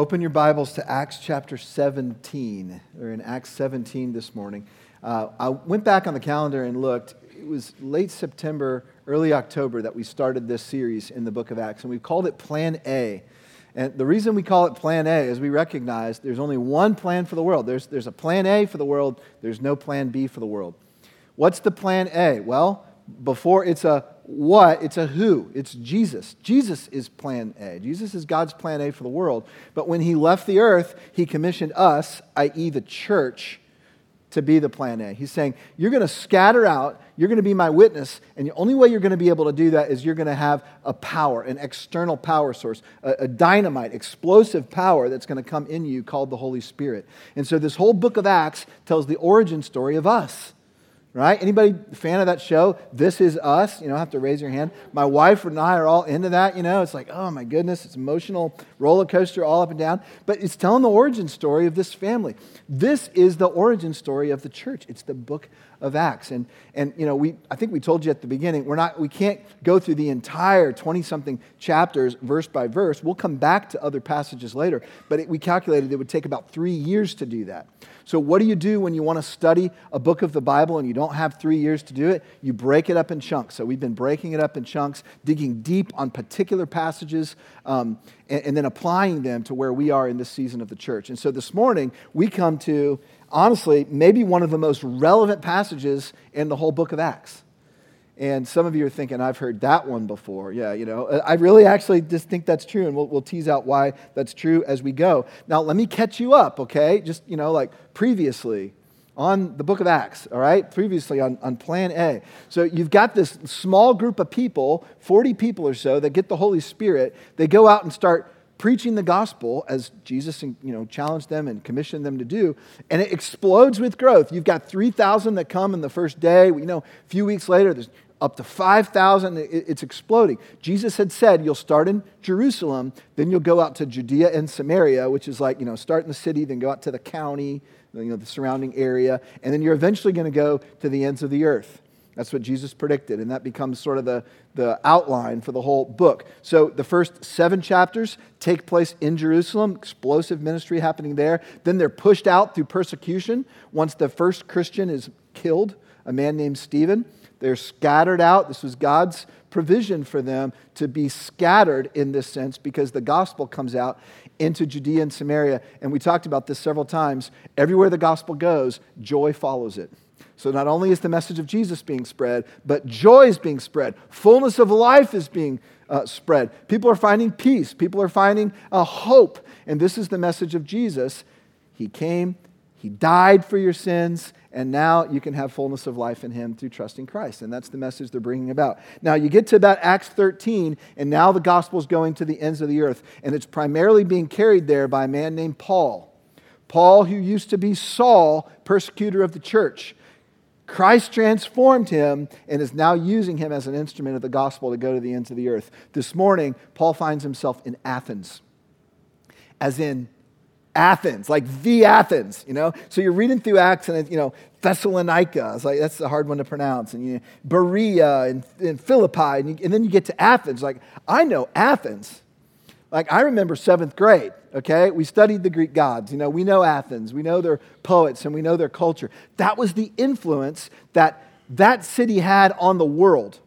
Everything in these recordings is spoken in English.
Open your Bibles to Acts chapter 17. We're in Acts 17 this morning. Uh, I went back on the calendar and looked. It was late September, early October that we started this series in the book of Acts, and we called it Plan A. And the reason we call it Plan A is we recognize there's only one plan for the world. There's, there's a Plan A for the world, there's no Plan B for the world. What's the Plan A? Well, before it's a what, it's a who. It's Jesus. Jesus is plan A. Jesus is God's plan A for the world. But when he left the earth, he commissioned us, i.e., the church, to be the plan A. He's saying, You're going to scatter out, you're going to be my witness, and the only way you're going to be able to do that is you're going to have a power, an external power source, a, a dynamite, explosive power that's going to come in you called the Holy Spirit. And so this whole book of Acts tells the origin story of us right? Anybody fan of that show? This is us. You know, have to raise your hand. My wife and I are all into that. You know, it's like, oh my goodness, it's emotional roller coaster all up and down. But it's telling the origin story of this family. This is the origin story of the church. It's the book of Acts. And, and you know, we, I think we told you at the beginning, we're not, we can't go through the entire 20 something chapters verse by verse. We'll come back to other passages later, but it, we calculated it would take about three years to do that. So, what do you do when you want to study a book of the Bible and you don't have three years to do it? You break it up in chunks. So, we've been breaking it up in chunks, digging deep on particular passages, um, and, and then applying them to where we are in this season of the church. And so, this morning, we come to honestly, maybe one of the most relevant passages in the whole book of Acts. And some of you are thinking, I've heard that one before. Yeah, you know, I really actually just think that's true, and we'll, we'll tease out why that's true as we go. Now, let me catch you up, okay? Just, you know, like previously on the book of Acts, all right? Previously on, on plan A. So you've got this small group of people, 40 people or so, that get the Holy Spirit. They go out and start preaching the gospel as Jesus you know, challenged them and commissioned them to do, and it explodes with growth. You've got 3,000 that come in the first day. You know, a few weeks later, there's up to 5,000. It's exploding. Jesus had said, You'll start in Jerusalem, then you'll go out to Judea and Samaria, which is like, you know, start in the city, then go out to the county, you know, the surrounding area, and then you're eventually going to go to the ends of the earth. That's what Jesus predicted, and that becomes sort of the, the outline for the whole book. So the first seven chapters take place in Jerusalem, explosive ministry happening there. Then they're pushed out through persecution once the first Christian is killed, a man named Stephen. They're scattered out. This was God's provision for them to be scattered in this sense because the gospel comes out into Judea and Samaria. And we talked about this several times. Everywhere the gospel goes, joy follows it. So not only is the message of Jesus being spread, but joy is being spread. Fullness of life is being uh, spread. People are finding peace. People are finding a hope. And this is the message of Jesus. He came, He died for your sins, and now you can have fullness of life in Him through trusting Christ. And that's the message they're bringing about. Now you get to about Acts 13, and now the gospel is going to the ends of the earth. And it's primarily being carried there by a man named Paul. Paul, who used to be Saul, persecutor of the church. Christ transformed him and is now using him as an instrument of the gospel to go to the ends of the earth. This morning, Paul finds himself in Athens, as in Athens, like the Athens, you know? So you're reading through Acts and, you know, Thessalonica, it's like, that's a hard one to pronounce, and you Berea and, and Philippi, and, you, and then you get to Athens. Like, I know Athens. Like, I remember seventh grade, okay? We studied the Greek gods. You know, we know Athens, we know their poets, and we know their culture. That was the influence that that city had on the world.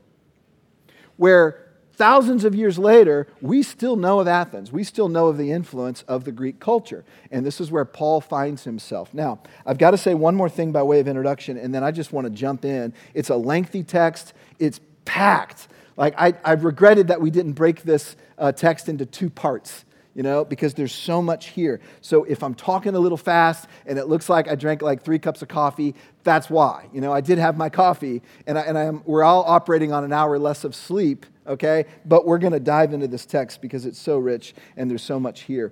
Where thousands of years later, we still know of Athens. We still know of the influence of the Greek culture. And this is where Paul finds himself. Now, I've got to say one more thing by way of introduction, and then I just want to jump in. It's a lengthy text, it's packed. Like, I, I've regretted that we didn't break this uh, text into two parts you know, because there's so much here. So if I'm talking a little fast and it looks like I drank like three cups of coffee, that's why. You know, I did have my coffee, and, I, and I'm, we're all operating on an hour less of sleep, okay? But we're going to dive into this text because it's so rich and there's so much here.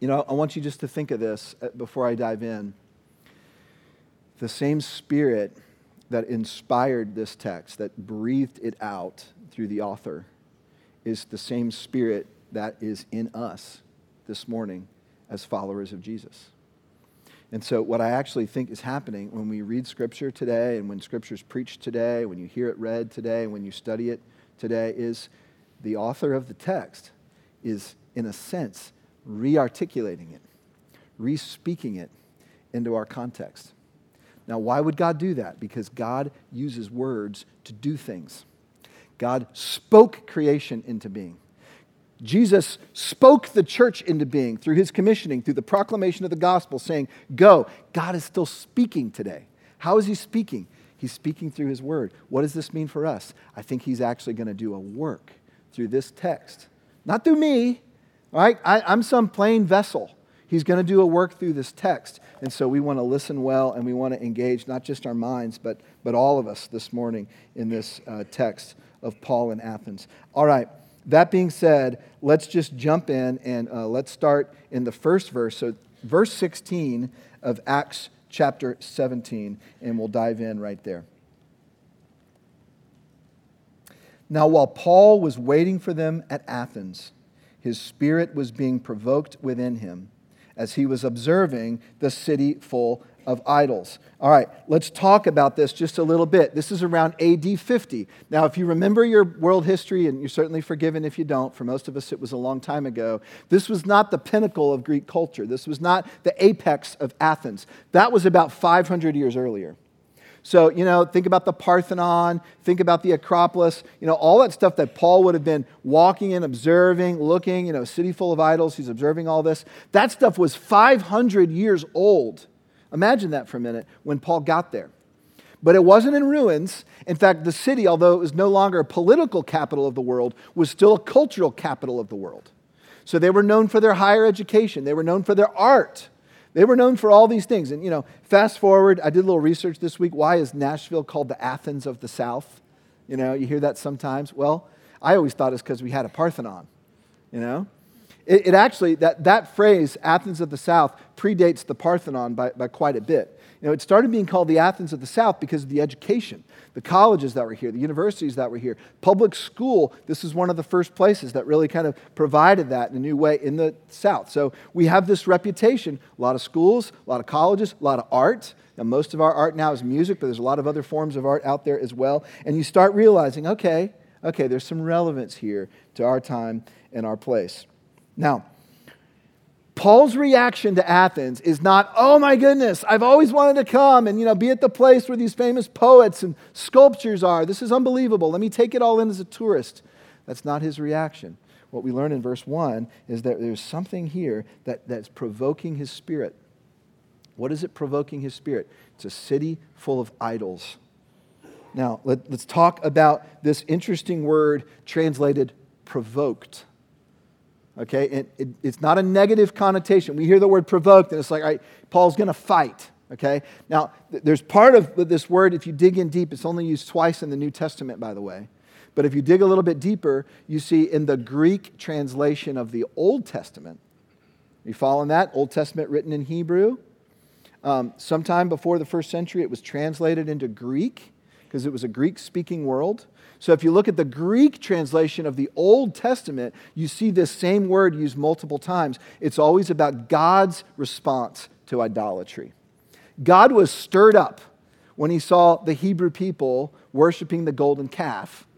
You know, I want you just to think of this uh, before I dive in. The same spirit that inspired this text, that breathed it out through the author, is the same spirit that is in us this morning as followers of Jesus. And so, what I actually think is happening when we read Scripture today, and when Scripture is preached today, when you hear it read today, when you study it today, is the author of the text is, in a sense, re articulating it, re speaking it into our context. Now, why would God do that? Because God uses words to do things. God spoke creation into being. Jesus spoke the church into being through his commissioning, through the proclamation of the gospel, saying, Go. God is still speaking today. How is he speaking? He's speaking through his word. What does this mean for us? I think he's actually going to do a work through this text. Not through me, right? I, I'm some plain vessel. He's going to do a work through this text. And so we want to listen well and we want to engage not just our minds, but, but all of us this morning in this uh, text of Paul in Athens. All right, that being said, let's just jump in and uh, let's start in the first verse. So, verse 16 of Acts chapter 17, and we'll dive in right there. Now, while Paul was waiting for them at Athens, his spirit was being provoked within him as he was observing the city full of idols. All right, let's talk about this just a little bit. This is around AD 50. Now, if you remember your world history, and you're certainly forgiven if you don't, for most of us it was a long time ago, this was not the pinnacle of Greek culture. This was not the apex of Athens. That was about 500 years earlier. So, you know, think about the Parthenon, think about the Acropolis, you know, all that stuff that Paul would have been walking in, observing, looking, you know, city full of idols, he's observing all this. That stuff was 500 years old. Imagine that for a minute when Paul got there. But it wasn't in ruins. In fact, the city, although it was no longer a political capital of the world, was still a cultural capital of the world. So they were known for their higher education, they were known for their art. They were known for all these things. And, you know, fast forward, I did a little research this week. Why is Nashville called the Athens of the South? You know, you hear that sometimes. Well, I always thought it's because we had a Parthenon, you know? It, it, actually, that, that phrase, Athens of the South, predates the Parthenon by, by quite a bit. It started being called the Athens of the South because of the education, the colleges that were here, the universities that were here. Public school, this is one of the first places that really kind of provided that in a new way in the South. So we have this reputation a lot of schools, a lot of colleges, a lot of art. Now, most of our art now is music, but there's a lot of other forms of art out there as well. And you start realizing, okay, okay, there's some relevance here to our time and our place. Now, Paul's reaction to Athens is not, oh my goodness, I've always wanted to come and you know, be at the place where these famous poets and sculptures are. This is unbelievable. Let me take it all in as a tourist. That's not his reaction. What we learn in verse 1 is that there's something here that, that's provoking his spirit. What is it provoking his spirit? It's a city full of idols. Now, let, us talk about this interesting word translated provoked. Okay, it, it, it's not a negative connotation. We hear the word provoked, and it's like, all right, Paul's going to fight. Okay, now there's part of this word, if you dig in deep, it's only used twice in the New Testament, by the way. But if you dig a little bit deeper, you see in the Greek translation of the Old Testament, you following that? Old Testament written in Hebrew. Um, sometime before the first century, it was translated into Greek because it was a Greek speaking world. So if you look at the Greek translation of the Old Testament, you see this same word used multiple times. It's always about God's response to idolatry. God was stirred up when he saw the Hebrew people worshiping the golden calf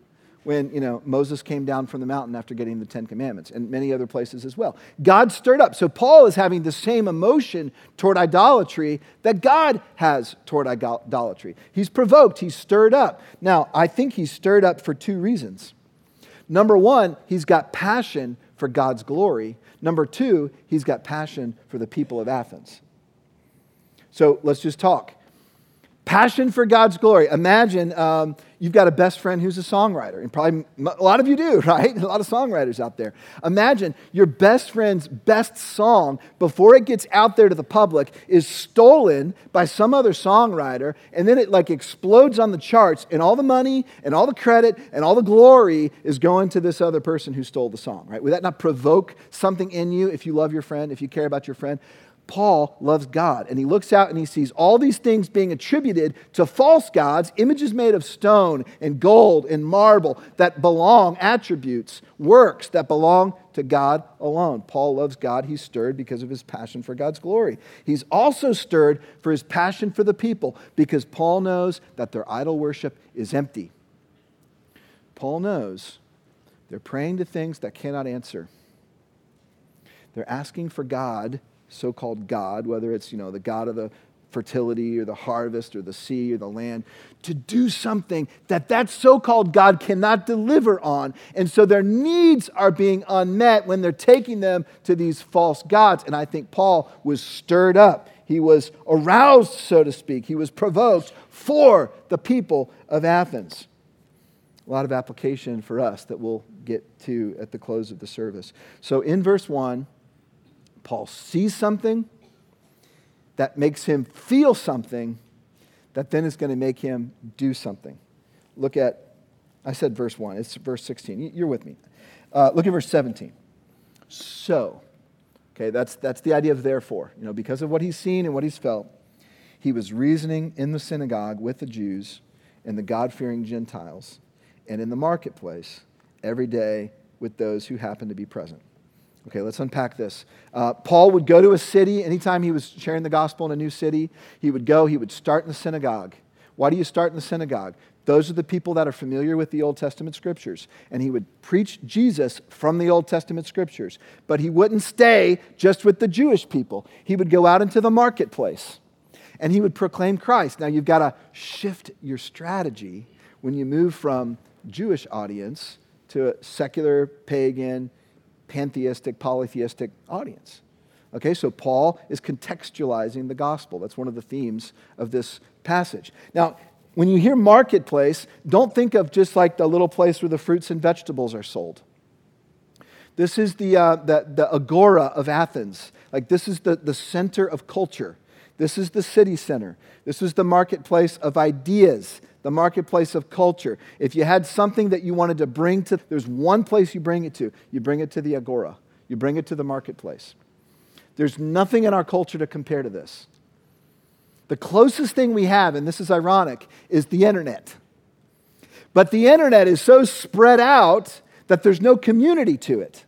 when you know Moses came down from the mountain after getting the 10 commandments and many other places as well. God stirred up. So Paul is having the same emotion toward idolatry that God has toward idolatry. He's provoked, he's stirred up. Now, I think he's stirred up for two reasons. Number 1, he's got passion for God's glory. Number 2, he's got passion for the people of Athens. So let's just talk. Passion for God's glory. Imagine um, you've got a best friend who's a songwriter, and probably a lot of you do, right? A lot of songwriters out there. Imagine your best friend's best song, before it gets out there to the public, is stolen by some other songwriter, and then it like explodes on the charts, and all the money and all the credit and all the glory is going to this other person who stole the song, right? Would that not provoke something in you if you love your friend, if you care about your friend? Paul loves God. And he looks out and he sees all these things being attributed to false gods, images made of stone and gold and marble that belong, attributes, works that belong to God alone. Paul loves God. He's stirred because of his passion for God's glory. He's also stirred for his passion for the people because Paul knows that their idol worship is empty. Paul knows they're praying to things that cannot answer. They're asking for God, so called God, whether it's you know, the God of the fertility or the harvest or the sea or the land, to do something that that so called God cannot deliver on. And so their needs are being unmet when they're taking them to these false gods. And I think Paul was stirred up. He was aroused, so to speak. He was provoked for the people of Athens. A lot of application for us that we'll get to at the close of the service. So in verse 1, Paul sees something that makes him feel something that then is going to make him do something. Look at, I said verse 1, it's verse 16. You're with me. Uh, look at verse 17. So, okay, that's, that's the idea of therefore. You know, because of what he's seen and what he's felt, he was reasoning in the synagogue with the Jews and the God fearing Gentiles and in the marketplace every day with those who happened to be present. Okay, let's unpack this. Uh, Paul would go to a city anytime he was sharing the gospel in a new city. He would go, he would start in the synagogue. Why do you start in the synagogue? Those are the people that are familiar with the Old Testament scriptures. And he would preach Jesus from the Old Testament scriptures. But he wouldn't stay just with the Jewish people, he would go out into the marketplace and he would proclaim Christ. Now, you've got to shift your strategy when you move from Jewish audience to a secular, pagan, pantheistic, polytheistic audience. Okay, so Paul is contextualizing the gospel. That's one of the themes of this passage. Now, when you hear marketplace, don't think of just like the little place where the fruits and vegetables are sold. This is the, uh, the, the agora of Athens. Like, this is the, the center of culture. This is the city center. This is the marketplace of ideas the marketplace of culture. If you had something that you wanted to bring to, there's one place you bring it to. You bring it to the agora, you bring it to the marketplace. There's nothing in our culture to compare to this. The closest thing we have, and this is ironic, is the internet. But the internet is so spread out that there's no community to it.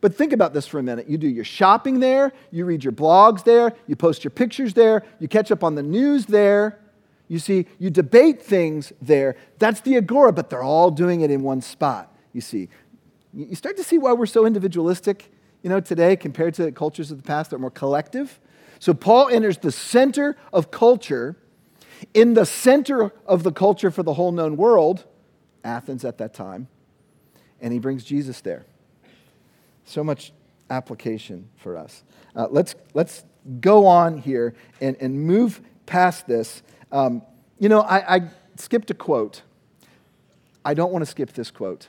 But think about this for a minute. You do your shopping there, you read your blogs there, you post your pictures there, you catch up on the news there. You see, you debate things there. That's the agora, but they're all doing it in one spot, you see. You start to see why we're so individualistic, you know, today compared to cultures of the past that are more collective. So Paul enters the center of culture, in the center of the culture for the whole known world, Athens at that time, and he brings Jesus there. So much application for us. Uh, let's, let's go on here and, and move past this um, you know, I, I, skipped a quote. I don't want to skip this quote.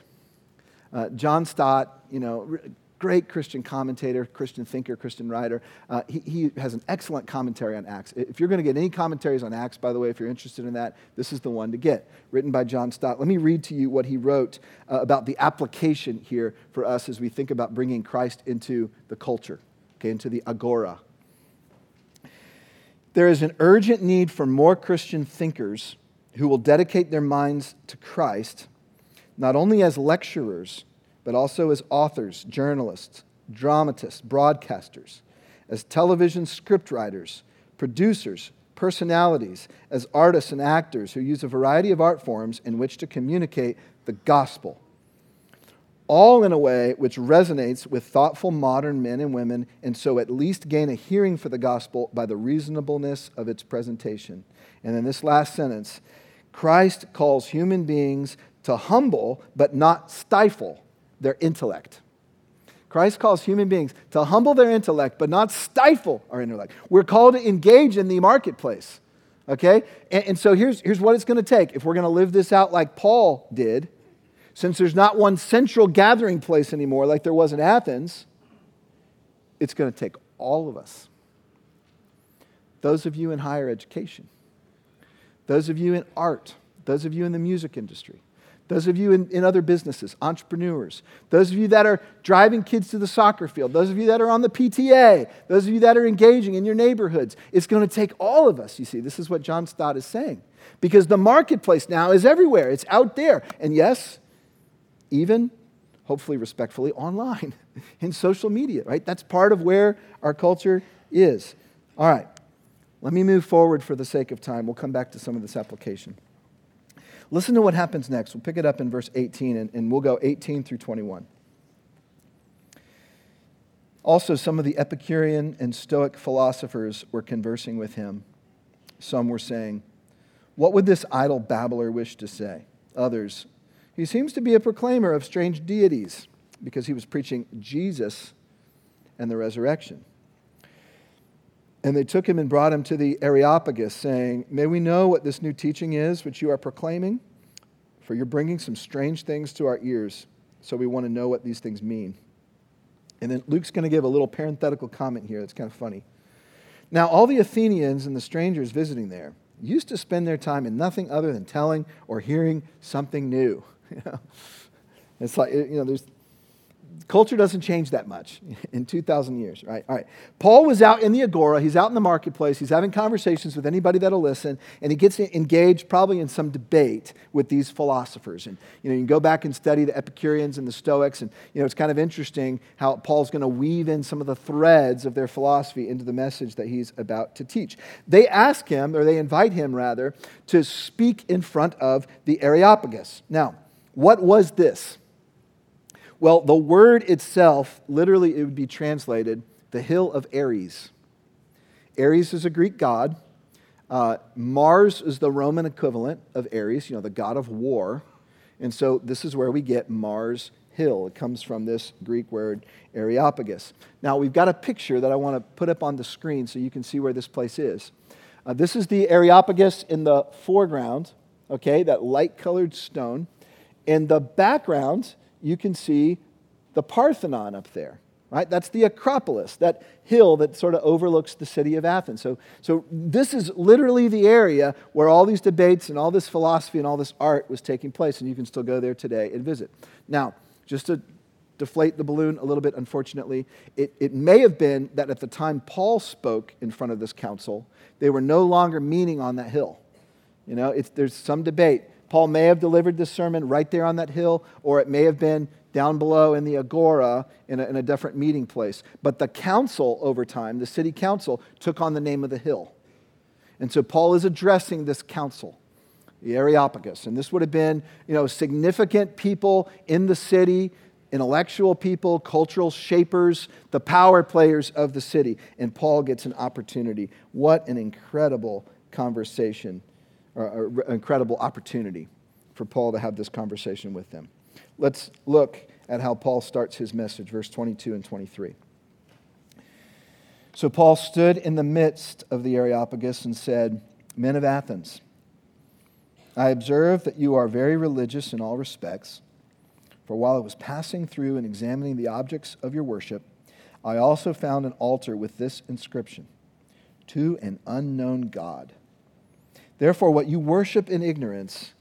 Uh, John Stott, you know, great Christian commentator, Christian thinker, Christian writer. Uh, he, he, has an excellent commentary on Acts. If you're going to get any commentaries on Acts, by the way, if you're interested in that, this is the one to get, written by John Stott. Let me read to you what he wrote uh, about the application here for us as we think about bringing Christ into the culture, okay, into the agora. There is an urgent need for more Christian thinkers who will dedicate their minds to Christ, not only as lecturers, but also as authors, journalists, dramatists, broadcasters, as television scriptwriters, producers, personalities, as artists and actors who use a variety of art forms in which to communicate the gospel all in a way which resonates with thoughtful modern men and women, and so at least gain a hearing for the gospel by the reasonableness of its presentation. And then this last sentence Christ calls human beings to humble but not stifle their intellect. Christ calls human beings to humble their intellect but not stifle our intellect. We're called to engage in the marketplace. Okay? And, and so here's, here's what it's going to take. If we're going to live this out like Paul did, since there's not one central gathering place anymore like there was in Athens, it's going to take all of us. Those of you in higher education, those of you in art, those of you in the music industry, those of you in, in other businesses, entrepreneurs, those of you that are driving kids to the soccer field, those of you that are on the PTA, those of you that are engaging in your neighborhoods. It's going to take all of us, you see. This is what John Stott is saying. Because the marketplace now is everywhere, it's out there. And yes, even, hopefully respectfully, online in social media, right? That's part of where our culture is. All right, let me move forward for the sake of time. We'll come back to some of this application. Listen to what happens next. We'll pick it up in verse 18, and, and we'll go 18 through 21. Also, some of the Epicurean and Stoic philosophers were conversing with him. Some were saying, What would this idle babbler wish to say? Others, He seems to be a proclaimer of strange deities because he was preaching Jesus and the resurrection. And they took him and brought him to the Areopagus, saying, May we know what this new teaching is which you are proclaiming? For you're bringing some strange things to our ears, so we want to know what these things mean. And then Luke's going to give a little parenthetical comment here that's kind of funny. Now, all the Athenians and the strangers visiting there used to spend their time in nothing other than telling or hearing something new. it's like, you know, there's culture doesn't change that much in 2,000 years, right? All right. Paul was out in the agora. He's out in the marketplace. He's having conversations with anybody that'll listen, and he gets engaged probably in some debate with these philosophers. And, you know, you can go back and study the Epicureans and the Stoics, and, you know, it's kind of interesting how Paul's going to weave in some of the threads of their philosophy into the message that he's about to teach. They ask him, or they invite him, rather, to speak in front of the Areopagus. Now, what was this? Well, the word itself, literally, it would be translated the hill of Ares. Ares is a Greek god. Uh, Mars is the Roman equivalent of Ares, you know, the god of war. And so this is where we get Mars Hill. It comes from this Greek word Areopagus. Now, we've got a picture that I want to put up on the screen so you can see where this place is. Uh, this is the Areopagus in the foreground, okay, that light colored stone. In the background, you can see the Parthenon up there, right? That's the Acropolis, that hill that sort of overlooks the city of Athens. So, so this is literally the area where all these debates and all this philosophy and all this art was taking place, and you can still go there today and visit. Now, just to deflate the balloon a little bit, unfortunately, it, it may have been that at the time Paul spoke in front of this council, they were no longer meeting on that hill. You know, there's some debate. Paul may have delivered this sermon right there on that hill, or it may have been down below in the agora in a, in a different meeting place. But the council over time, the city council, took on the name of the hill. And so Paul is addressing this council, the Areopagus. And this would have been, you know, significant people in the city, intellectual people, cultural shapers, the power players of the city. And Paul gets an opportunity. What an incredible conversation or, incredible opportunity for Paul to have this conversation with them. Let's look at how Paul starts his message, verse 22 and 23. So Paul stood in the midst of the Areopagus and said, Men of Athens, I observe that you are very religious in all respects. For while I was passing through and examining the objects of your worship, I also found an altar with this inscription To an unknown God. Therefore, what you worship in ignorance,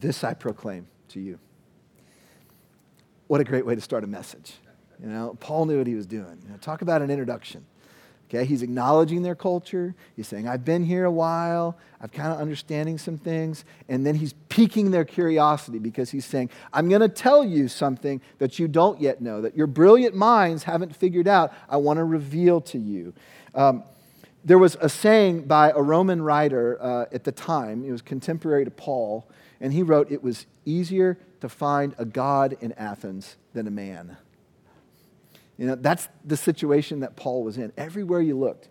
this I proclaim to you. What a great way to start a message. You know, Paul knew what he was doing. You know, talk about an introduction. Okay, he's acknowledging their culture. He's saying, I've been here a while. I'm kind of understanding some things. And then he's piquing their curiosity because he's saying, I'm going to tell you something that you don't yet know, that your brilliant minds haven't figured out. I want to reveal to you. Um, there was a saying by a Roman writer uh, at the time, it was contemporary to Paul, and he wrote, It was easier to find a God in Athens than a man. You know, that's the situation that Paul was in, everywhere you looked.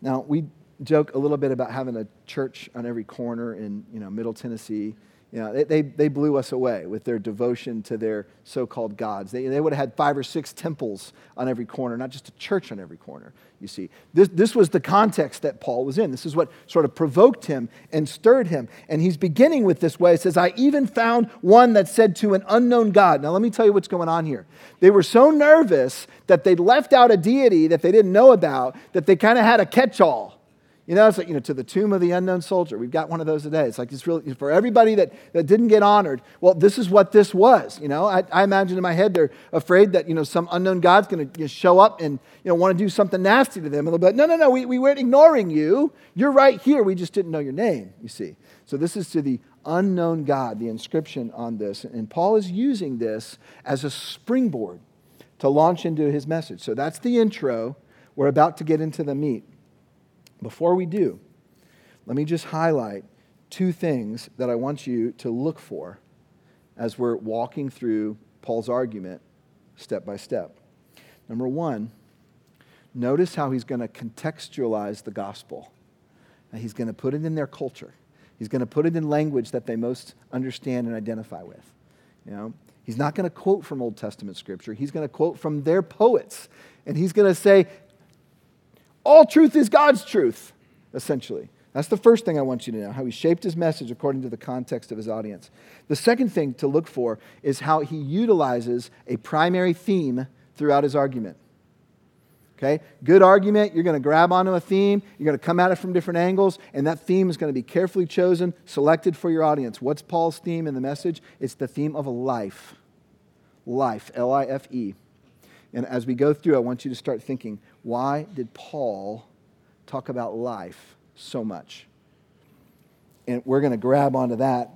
Now, we joke a little bit about having a church on every corner in you know, Middle Tennessee. You know, they, they, they blew us away with their devotion to their so called gods. They, they would have had five or six temples on every corner, not just a church on every corner, you see. This, this was the context that Paul was in. This is what sort of provoked him and stirred him. And he's beginning with this way. It says, I even found one that said to an unknown God. Now, let me tell you what's going on here. They were so nervous that they left out a deity that they didn't know about that they kind of had a catch all. You know, it's like, you know, to the tomb of the unknown soldier. We've got one of those today. It's like, it's really, for everybody that, that didn't get honored, well, this is what this was. You know, I, I imagine in my head they're afraid that, you know, some unknown God's going to show up and, you know, want to do something nasty to them. And they'll be like, no, no, no, we, we weren't ignoring you. You're right here. We just didn't know your name, you see. So this is to the unknown God, the inscription on this. And Paul is using this as a springboard to launch into his message. So that's the intro. We're about to get into the meat. Before we do, let me just highlight two things that I want you to look for as we're walking through Paul's argument step by step. Number one, notice how he's going to contextualize the gospel. And he's going to put it in their culture. He's going to put it in language that they most understand and identify with. You know, he's not going to quote from Old Testament scripture. He's going to quote from their poets. And he's going to say, all truth is God's truth, essentially. That's the first thing I want you to know, how he shaped his message according to the context of his audience. The second thing to look for is how he utilizes a primary theme throughout his argument. Okay? Good argument, you're going to grab onto a theme, you're going to come at it from different angles, and that theme is going to be carefully chosen, selected for your audience. What's Paul's theme in the message? It's the theme of life. Life, L I F E. And as we go through, I want you to start thinking why did Paul talk about life so much? And we're going to grab onto that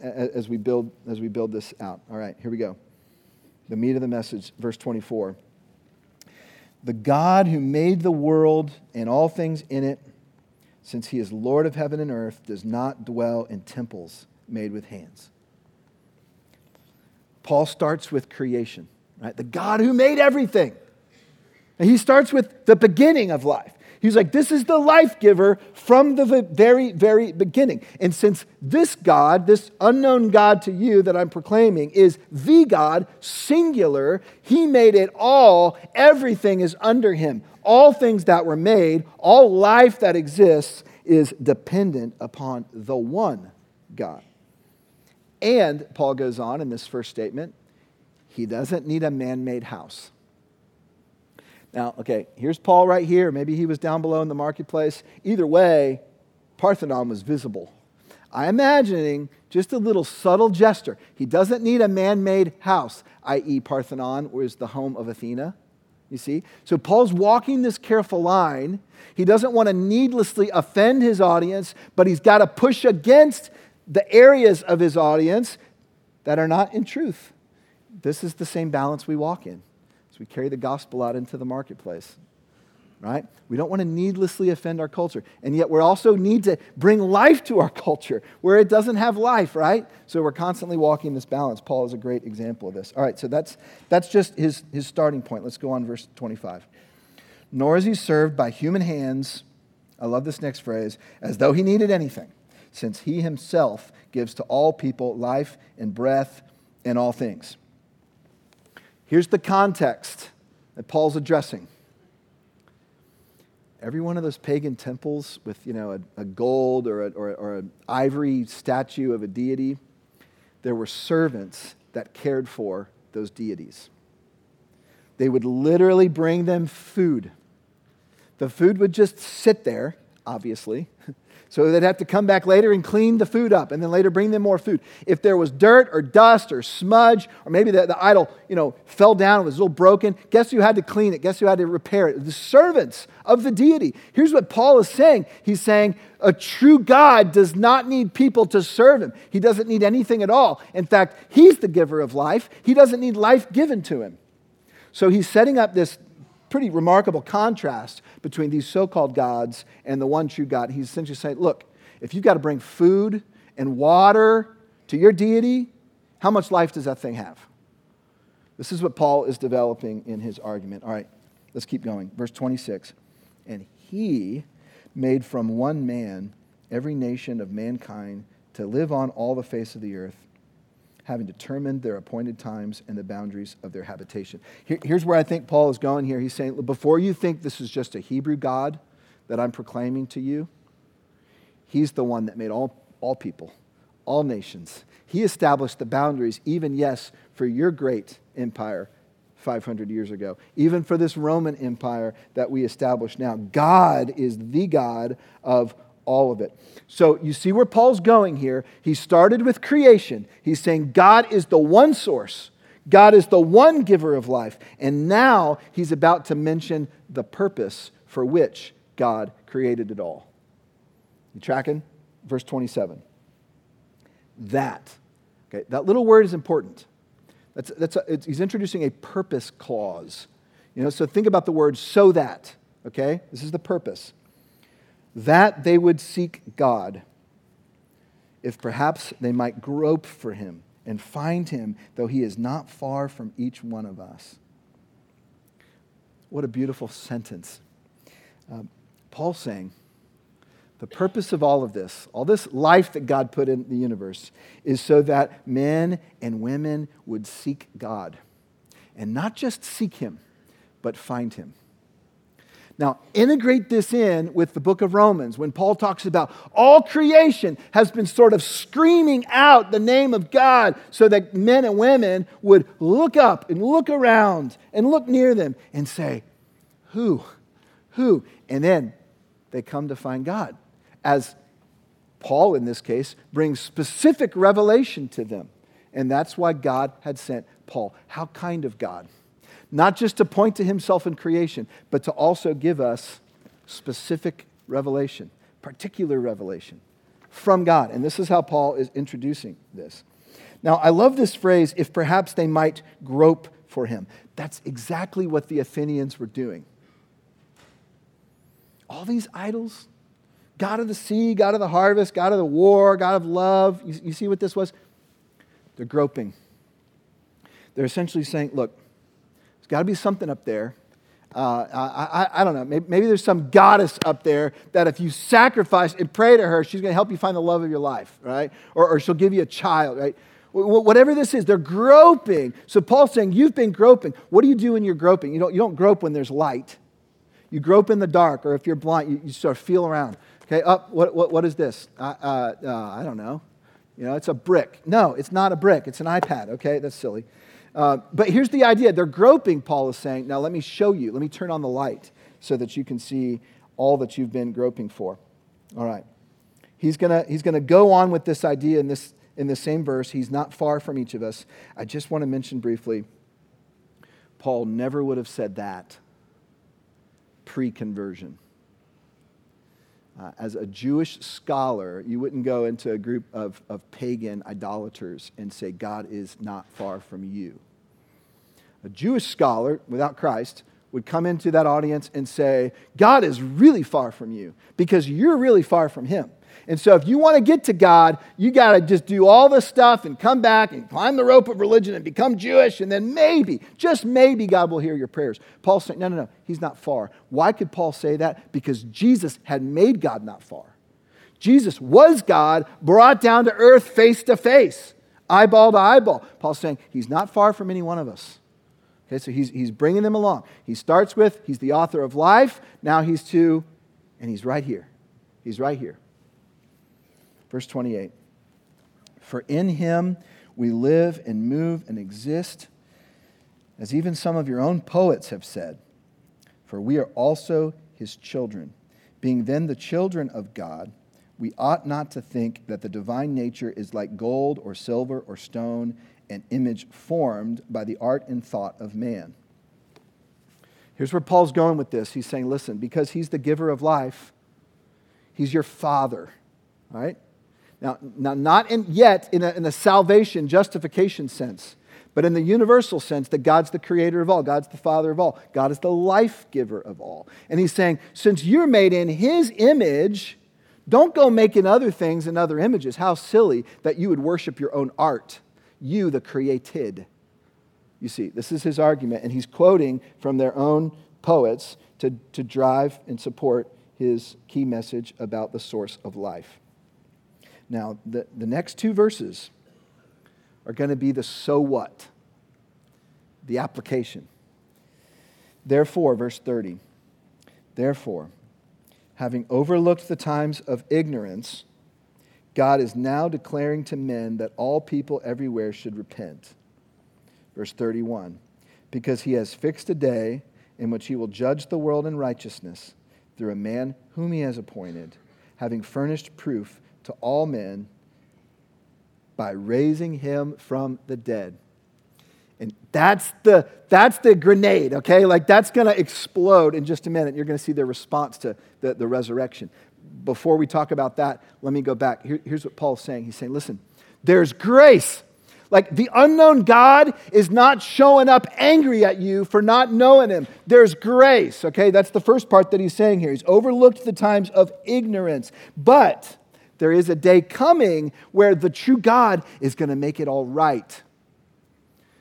as we build, as we build this out. All right, here we go. The meat of the message, verse 24. The God who made the world and all things in it, since he is Lord of heaven and earth, does not dwell in temples made with hands. Paul starts with creation, right? The God who made everything. And he starts with the beginning of life. He's like, this is the life giver from the very, very beginning. And since this God, this unknown God to you that I'm proclaiming, is the God, singular, he made it all. Everything is under him. All things that were made, all life that exists is dependent upon the one God. And Paul goes on in this first statement, he doesn't need a man made house. Now, okay, here's Paul right here. Maybe he was down below in the marketplace. Either way, Parthenon was visible. I'm imagining just a little subtle gesture. He doesn't need a man made house, i.e., Parthenon was the home of Athena. You see? So Paul's walking this careful line. He doesn't want to needlessly offend his audience, but he's got to push against the areas of his audience that are not in truth. This is the same balance we walk in as we carry the gospel out into the marketplace. Right? We don't want to needlessly offend our culture. And yet we also need to bring life to our culture where it doesn't have life, right? So we're constantly walking this balance. Paul is a great example of this. All right, so that's, that's just his, his starting point. Let's go on, verse 25. Nor is he served by human hands, I love this next phrase, as though he needed anything, since he himself gives to all people life and breath and all things. Here's the context that Paul's addressing. Every one of those pagan temples with, you know, a, a gold or, a, or, or an ivory statue of a deity, there were servants that cared for those deities. They would literally bring them food. The food would just sit there, obviously, So they'd have to come back later and clean the food up and then later bring them more food. If there was dirt or dust or smudge, or maybe the, the idol, you know, fell down and was a little broken, guess who had to clean it? Guess who had to repair it? The servants of the deity. Here's what Paul is saying. He's saying a true God does not need people to serve him. He doesn't need anything at all. In fact, he's the giver of life. He doesn't need life given to him. So he's setting up this pretty remarkable contrast between these so called gods and the one true God. He's essentially saying, look, if you've got to bring food and water to your deity, how much life does that thing have? This is what Paul is developing in his argument. All right, let's keep going. Verse 26. And he made from one man every nation of mankind to live on all the face of the earth having determined their appointed times and the boundaries of their habitation. Here, here's where I think Paul is going here. He's saying, before you think this is just a Hebrew God that I'm proclaiming to you, he's the one that made all, all people, all nations. He established the boundaries, even, yes, for your great empire 500 years ago, even for this Roman Empire that we establish now. God is the God of all of it. So you see where Paul's going here. He started with creation. He's saying God is the one source, God is the one giver of life. And now he's about to mention the purpose for which God created it all. You tracking? Verse 27. That. Okay, that little word is important. That's, that's a, he's introducing a purpose clause. You know, so think about the word so that. Okay? This is the purpose that they would seek God, if perhaps they might grope for him and find him, though he is not far from each one of us. what a beautiful sentence. Um, Paul's saying, the purpose of all of this, all this life that God put in the universe, is so that men and women would seek God. And not just seek Him, but find Him. Now, integrate this in with the book of Romans when Paul talks about all creation has been sort of screaming out the name of God so that men and women would look up and look around and look near them and say, Who? Who? And then they come to find God as Paul, in this case, brings specific revelation to them. And that's why God had sent Paul. How kind of God not just to point to himself in creation, but to also give us specific revelation, particular revelation from God. And this is how Paul is introducing this. Now, I love this phrase, if perhaps they might grope for him. That's exactly what the Athenians were doing. All these idols, God of the sea, God of the harvest, God of the war, God of love, you, you see what this was? They're groping. They're essentially saying, look, there's got to be something up there. Uh, I, I, I, don't know. Maybe, maybe, there's some goddess up there that if you sacrifice and pray to her, she's going to help you find the love of your life, right? Or, or she'll give you a child, right? Whatever this is, they're groping. So Paul's saying, You've been groping. What do you do when you're groping? You don't, you don't grope when there's light. You grope in the dark, or if you're blind, you, you sort of feel around. Okay, up, what, what, what is this? Uh, uh, uh, I don't know. You know, it's a brick. No, it's not a brick. It's an iPad. Okay, that's silly. Uh, but here's the idea they're groping, Paul is saying. Now, let me show you. Let me turn on the light so that you can see all that you've been groping for. All right. He's going he's gonna go on with this idea in, this, in the same verse. He's not far from each of us. I just want to mention briefly Paul never would have said that pre conversion. Uh, as a Jewish scholar, you wouldn't go into a group of, of pagan idolaters and say, God is not far from you. A Jewish scholar, without Christ, would come into that audience and say, God is really far from you because you're really far from him. And so, if you want to get to God, you got to just do all this stuff and come back and climb the rope of religion and become Jewish, and then maybe, just maybe, God will hear your prayers. Paul saying, no, no, no, he's not far. Why could Paul say that? Because Jesus had made God not far. Jesus was God brought down to earth face to face, eyeball to eyeball. Paul's saying he's not far from any one of us. Okay, so he's, he's bringing them along. He starts with, he's the author of life. Now he's to, and he's right here. He's right here. Verse 28 For in him we live and move and exist, as even some of your own poets have said. For we are also his children. Being then the children of God, we ought not to think that the divine nature is like gold or silver or stone, an image formed by the art and thought of man. Here's where Paul's going with this. He's saying, listen, because he's the giver of life, he's your father, right? Now, now not in, yet in a, in a salvation, justification sense, but in the universal sense that God's the creator of all, God's the father of all, God is the life giver of all. And he's saying, since you're made in his image, don't go making other things in other images. How silly that you would worship your own art, you, the created. You see, this is his argument, and he's quoting from their own poets to, to drive and support his key message about the source of life. Now, the, the next two verses are going to be the so what, the application. Therefore, verse 30, therefore, having overlooked the times of ignorance, God is now declaring to men that all people everywhere should repent. Verse 31 Because he has fixed a day in which he will judge the world in righteousness through a man whom he has appointed, having furnished proof to all men by raising him from the dead. And that's the, that's the grenade, okay? Like that's going to explode in just a minute. You're going to see the response to the, the resurrection. Before we talk about that, let me go back. Here, here's what Paul's saying. He's saying, listen, there's grace. Like the unknown God is not showing up angry at you for not knowing him. There's grace, okay? That's the first part that he's saying here. He's overlooked the times of ignorance. But there is a day coming where the true God is going to make it all right.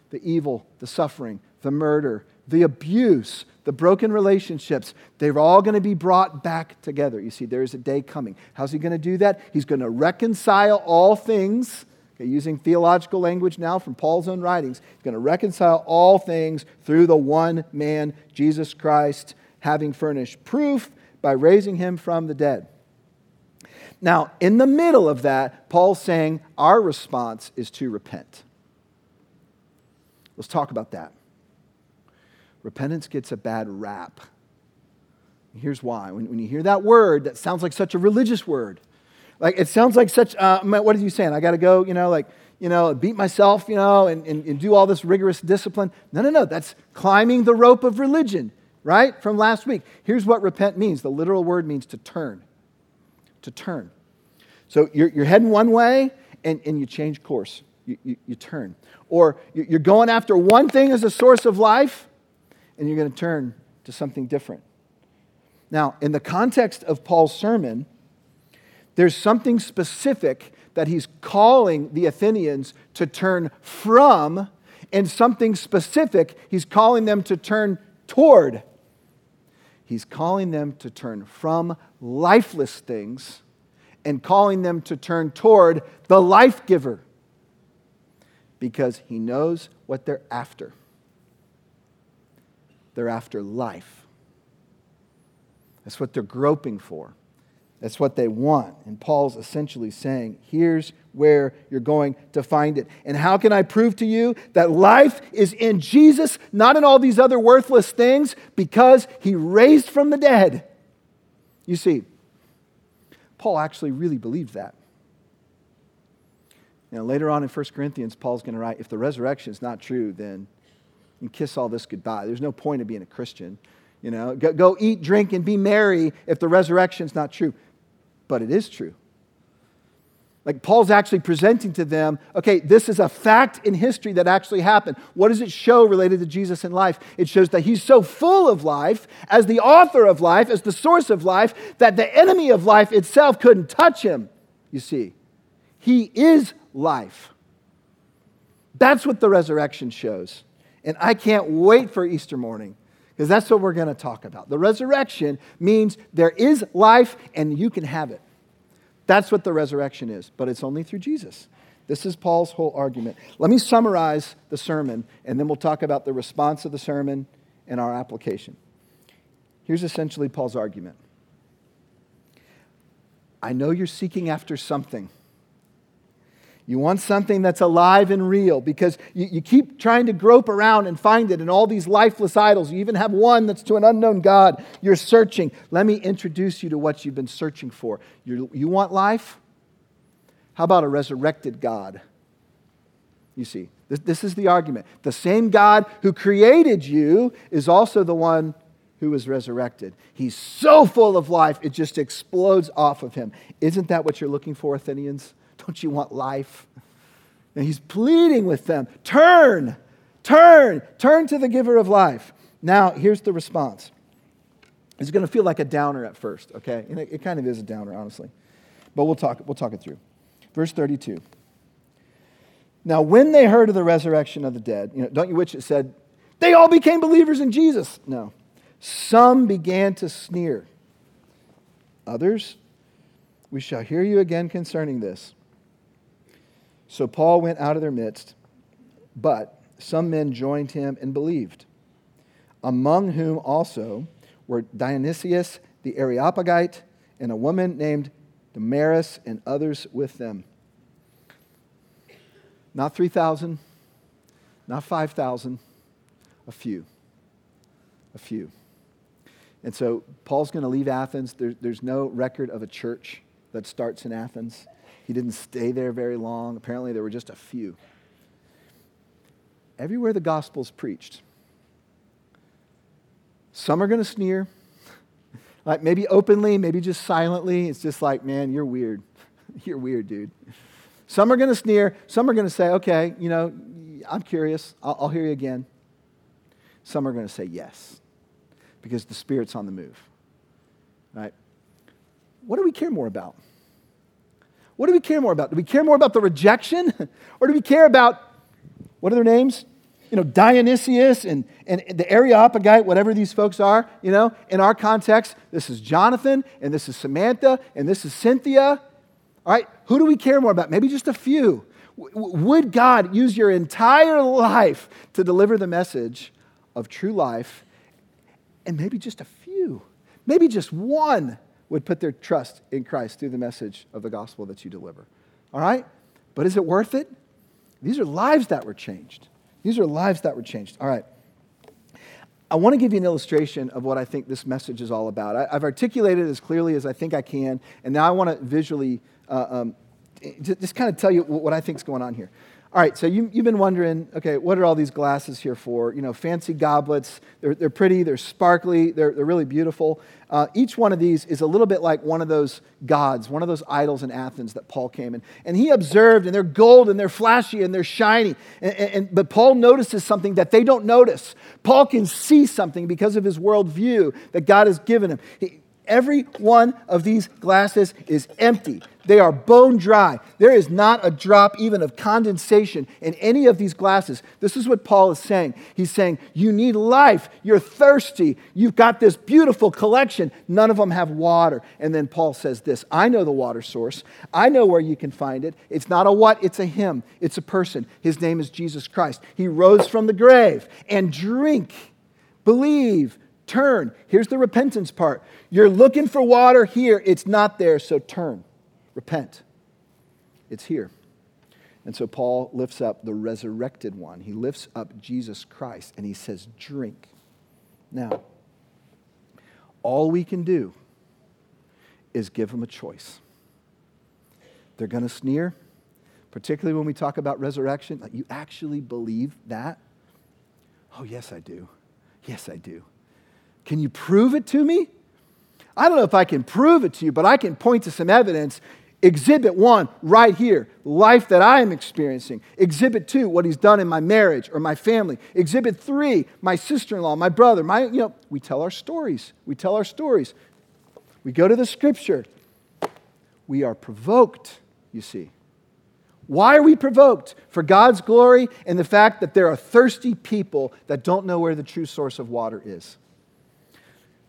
The evil, the suffering, the murder, the abuse, the broken relationships, they're all going to be brought back together. You see, there is a day coming. How's he going to do that? He's going to reconcile all things. Okay, using theological language now from Paul's own writings, he's going to reconcile all things through the one man, Jesus Christ, having furnished proof by raising him from the dead. Now, in the middle of that, Paul's saying our response is to repent. Let's talk about that. Repentance gets a bad rap. Here's why. When, when you hear that word, that sounds like such a religious word. Like it sounds like such, uh, what are you saying? I got to go, you know, like, you know, beat myself, you know, and, and, and do all this rigorous discipline. No, no, no. That's climbing the rope of religion, right? From last week. Here's what repent means the literal word means to turn. To turn. So you're, you're heading one way and, and you change course, you, you, you turn. Or you're going after one thing as a source of life and you're going to turn to something different. Now, in the context of Paul's sermon, there's something specific that he's calling the Athenians to turn from, and something specific he's calling them to turn toward. He's calling them to turn from lifeless things and calling them to turn toward the life giver because he knows what they're after. They're after life. That's what they're groping for. That's what they want. And Paul's essentially saying, here's where you're going to find it. And how can I prove to you that life is in Jesus, not in all these other worthless things, because he raised from the dead? You see, Paul actually really believed that. Now, later on in 1 Corinthians, Paul's going to write if the resurrection is not true, then and kiss all this goodbye. There's no point of being a Christian. You know, go, go eat, drink, and be merry if the resurrection's not true. But it is true. Like Paul's actually presenting to them, okay, this is a fact in history that actually happened. What does it show related to Jesus in life? It shows that he's so full of life, as the author of life, as the source of life, that the enemy of life itself couldn't touch him. You see, he is life. That's what the resurrection shows. And I can't wait for Easter morning because that's what we're going to talk about. The resurrection means there is life and you can have it. That's what the resurrection is, but it's only through Jesus. This is Paul's whole argument. Let me summarize the sermon, and then we'll talk about the response of the sermon and our application. Here's essentially Paul's argument I know you're seeking after something. You want something that's alive and real because you, you, keep trying to grope around and find it in all these lifeless idols. You even have one that's to an unknown God. You're searching. Let me introduce you to what you've been searching for. You're, you want life? How about a resurrected God? You see, this, this is the argument. The same God who created you is also the one who was resurrected. He's so full of life, it just explodes off of him. Isn't that what you're looking for, Athenians? Don't you want life? And he's pleading with them turn, turn, turn to the giver of life. Now, here's the response. It's going to feel like a downer at first, okay? And it, it kind of is a downer, honestly. But we'll talk, we'll talk it through. Verse 32. Now, when they heard of the resurrection of the dead, you know, don't you wish it said, they all became believers in Jesus? No. Some began to sneer. Others, we shall hear you again concerning this. So Paul went out of their midst, but some men joined him and believed, among whom also were Dionysius the Areopagite and a woman named Damaris and others with them. Not 3,000, not 5,000, a few. A few. And so Paul's going to leave Athens. There, there's no record of a church that starts in Athens. He didn't stay there very long. Apparently, there were just a few. Everywhere the gospel's preached, some are going to sneer, like maybe openly, maybe just silently. It's just like, man, you're weird. you're weird, dude. Some are going to sneer. Some are going to say, okay, you know, I'm curious. I'll, I'll hear you again. Some are going to say yes because the Spirit's on the move. Right? What do we care more about? What do we care more about? Do we care more about the rejection? or do we care about, what are their names? you know, Dionysius and, and the Areopagite, whatever these folks are, you know, in our context, this is Jonathan, and this is Samantha, and this is Cynthia. All right, who do we care more about? Maybe just a few. Would God use your entire life to deliver the message of true life? And maybe just a few, maybe just one would put their trust in Christ through the message of the gospel that you deliver. All right? But is it worth it? These are lives that were changed. These are lives that were changed. All right. I want to give you an illustration of what I think this message is all about. I, have articulated it as clearly as I think I can, and now I want to visually uh, um, just kind of tell you what I think is going on here. All right, so you, have been wondering, okay, what are all these glasses here for? You know, fancy goblets. They're, they're pretty, they're sparkly, they're, they're really beautiful. Uh, each one of these is a little bit like one of those gods, one of those idols in Athens that Paul came in. And he observed, and they're gold, and they're flashy, and they're shiny. And, and, but Paul notices something that they don't notice. Paul can see something because of his worldview that God has given him. He, Every one of these glasses is empty. They are bone dry. There is not a drop even of condensation in any of these glasses. This is what Paul is saying. He's saying, You need life. You're thirsty. You've got this beautiful collection. None of them have water. And then Paul says this I know the water source. I know where you can find it. It's not a what, it's a him, it's a person. His name is Jesus Christ. He rose from the grave. And drink, believe, turn. Here's the repentance part. You're looking for water here, it's not there, so turn. Repent. It's here. And so Paul lifts up the resurrected one. He lifts up Jesus Christ and he says, Drink. Now, all we can do is give them a choice. They're going to sneer, particularly when we talk about resurrection. Like, you actually believe that? Oh, yes, I do. Yes, I do. Can you prove it to me? I don't know if I can prove it to you, but I can point to some evidence. Exhibit one, right here, life that I am experiencing. Exhibit two, what he's done in my marriage or my family. Exhibit three, my sister in law, my brother, my, you know, we tell our stories. We tell our stories. We go to the scripture. We are provoked, you see. Why are we provoked? For God's glory and the fact that there are thirsty people that don't know where the true source of water is.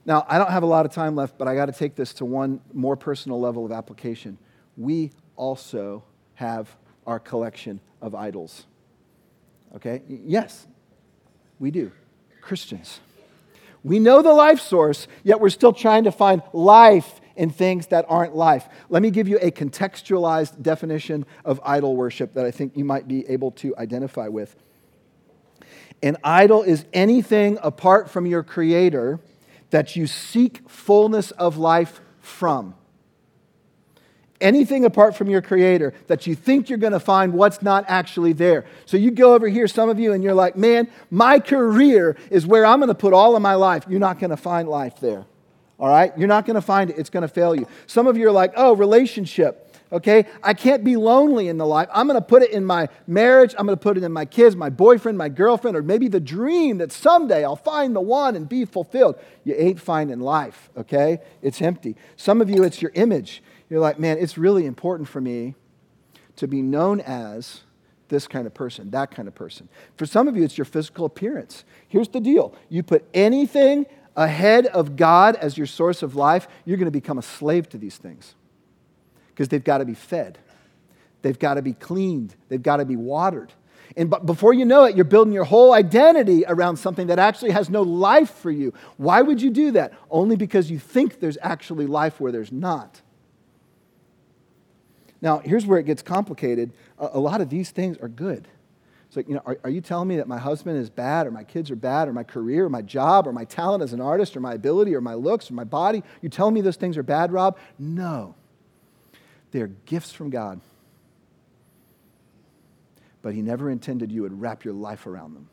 Now, I don't have a lot of time left, but I got to take this to one more personal level of application. We also have our collection of idols. Okay? Yes, we do. Christians. We know the life source, yet we're still trying to find life in things that aren't life. Let me give you a contextualized definition of idol worship that I think you might be able to identify with. An idol is anything apart from your Creator that you seek fullness of life from. Anything apart from your Creator that you think you're going to find what's not actually there. So you go over here, some of you, and you're like, man, my career is where I'm going to put all of my life. You're not going to find life there. All right? You're not going to find it. It's going to fail you. Some of you are like, oh, relationship okay? I can't be lonely in the life. I'm going to put it in my marriage. I'm going to put it in my kids, my boyfriend, my girlfriend, or maybe the dream that someday I'll find the one and be fulfilled. You ain't finding life, okay? It's empty. Some of you, it's your image. You're like, man, it's really important for me to be known as this kind of person, that kind of person. For some of you, it's your physical appearance. Here's the deal you put anything ahead of God as your source of life, you're going to become a slave to these things because they've got to be fed, they've got to be cleaned, they've got to be watered. And before you know it, you're building your whole identity around something that actually has no life for you. Why would you do that? Only because you think there's actually life where there's not. Now, here's where it gets complicated. A, lot of these things are good. It's like, you know, are, are, you telling me that my husband is bad, or my kids are bad, or my career, or my job, or my talent as an artist, or my ability, or my looks, or my body? You telling me those things are bad, Rob? No. They're gifts from God. But He never intended you would wrap your life around them.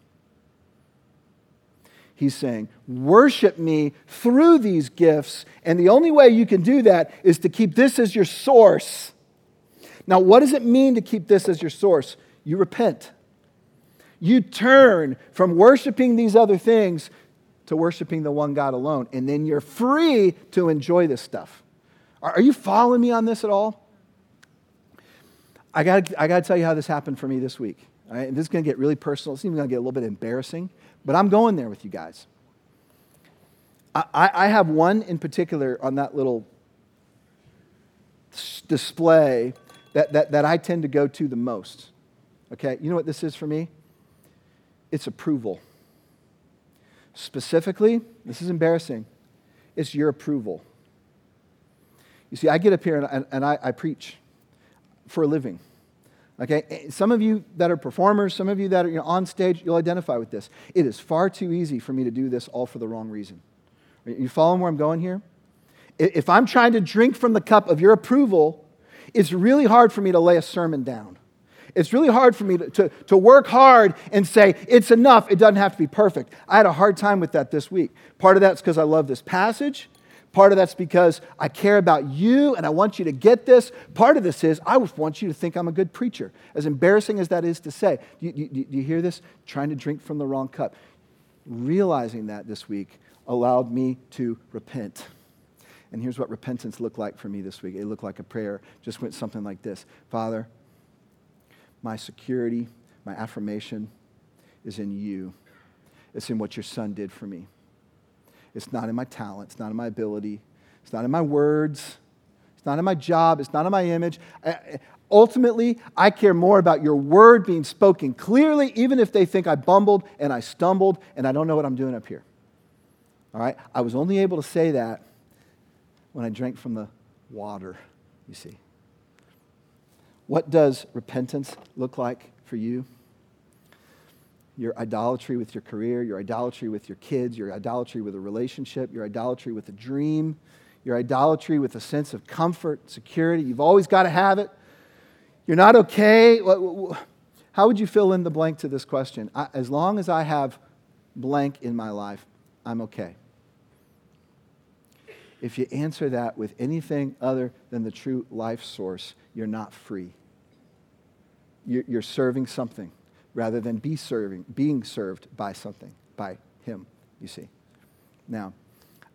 He's saying, Worship me through these gifts, and the only way you can do that is to keep this as your source. Now, what does it mean to keep this as your source? You repent. You turn from worshiping these other things to worshiping the one God alone, and then you're free to enjoy this stuff. Are you following me on this at all? I got I to tell you how this happened for me this week. All right? And this is going to get really personal. It's even going to get a little bit embarrassing, but I'm going there with you guys. I, I have one in particular on that little display that, that, that I tend to go to the most. Okay, you know what this is for me? It's approval. Specifically, this is embarrassing, it's your approval. You see, I get up here and, and, and I, I preach for a living. Okay, eh, some of you that are performers, some of you that are you know, on stage, you'll identify with this. It is far too easy for me to do this all for the wrong reason. You following where I'm going here? If I'm trying to drink from the cup of your approval, it's really hard for me to lay a sermon down. It's really hard for me to, to, to, work hard and say, it's enough, it doesn't have to be perfect. I had a hard time with that this week. Part of that's because I love this passage. Part of that's because I care about you and I want you to get this. Part of this is I want you to think I'm a good preacher. As embarrassing as that is to say, do you, do you hear this? Trying to drink from the wrong cup. Realizing that this week allowed me to repent. And here's what repentance looked like for me this week it looked like a prayer, just went something like this Father, my security, my affirmation is in you. It's in what your son did for me. It's not in my talent, it's not in my ability, it's not in my words, it's not in my job, it's not in my image. I, ultimately, I care more about your word being spoken clearly, even if they think I bumbled and I stumbled and I don't know what I'm doing up here. All right? I was only able to say that when I drank from the water, you see. What does repentance look like for you? Your idolatry with your career, your idolatry with your kids, your idolatry with a relationship, your idolatry with a dream, your idolatry with a sense of comfort, security. You've always got to have it. You're not okay. How would you fill in the blank to this question? As long as I have blank in my life, I'm okay if you answer that with anything other than the true life source, you're not free. You're serving something rather than be serving, being served by something, by Him, you see. Now,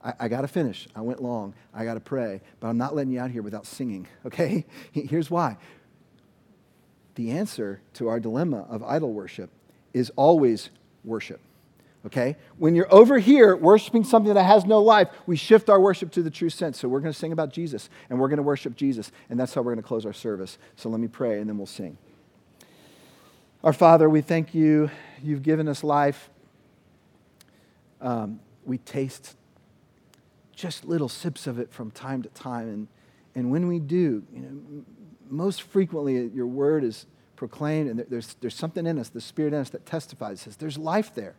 I, I got to finish. I went long. I got to pray, but I'm not letting you out here without singing, okay? Here's why. The answer to our dilemma of idol worship is always worship okay? When you're over here worshiping something that has no life, we shift our worship to the true sense. So we're going to sing about Jesus and we're going to worship Jesus, and that's how we're going to close our service. So let me pray and then we'll sing. Our Father, we thank you. You've given us life. Um, we taste just little sips of it from time to time. And, and when we do, you know, most frequently your word is proclaimed, and there's, there's something in us, the Spirit in us that testifies, says there's life there.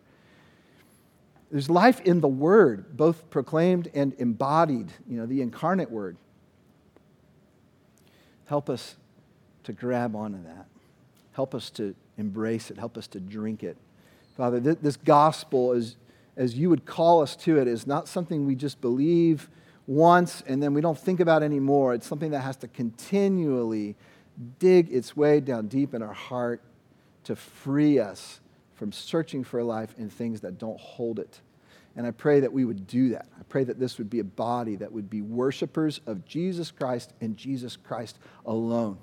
There's life in the Word, both proclaimed and embodied, you know, the incarnate Word. Help us to grab onto that. Help us to embrace it. Help us to drink it. Father, this gospel, is, as you would call us to it, is not something we just believe once and then we don't think about anymore. It's something that has to continually dig its way down deep in our heart to free us from searching for life in things that don't hold it. And I pray that we would do that. I pray that this would be a body that would be worshipers of Jesus Christ and Jesus Christ alone.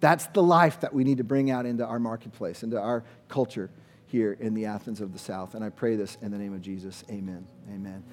That's the life that we need to bring out into our marketplace, into our culture here in the Athens of the South. And I pray this in the name of Jesus. Amen. Amen.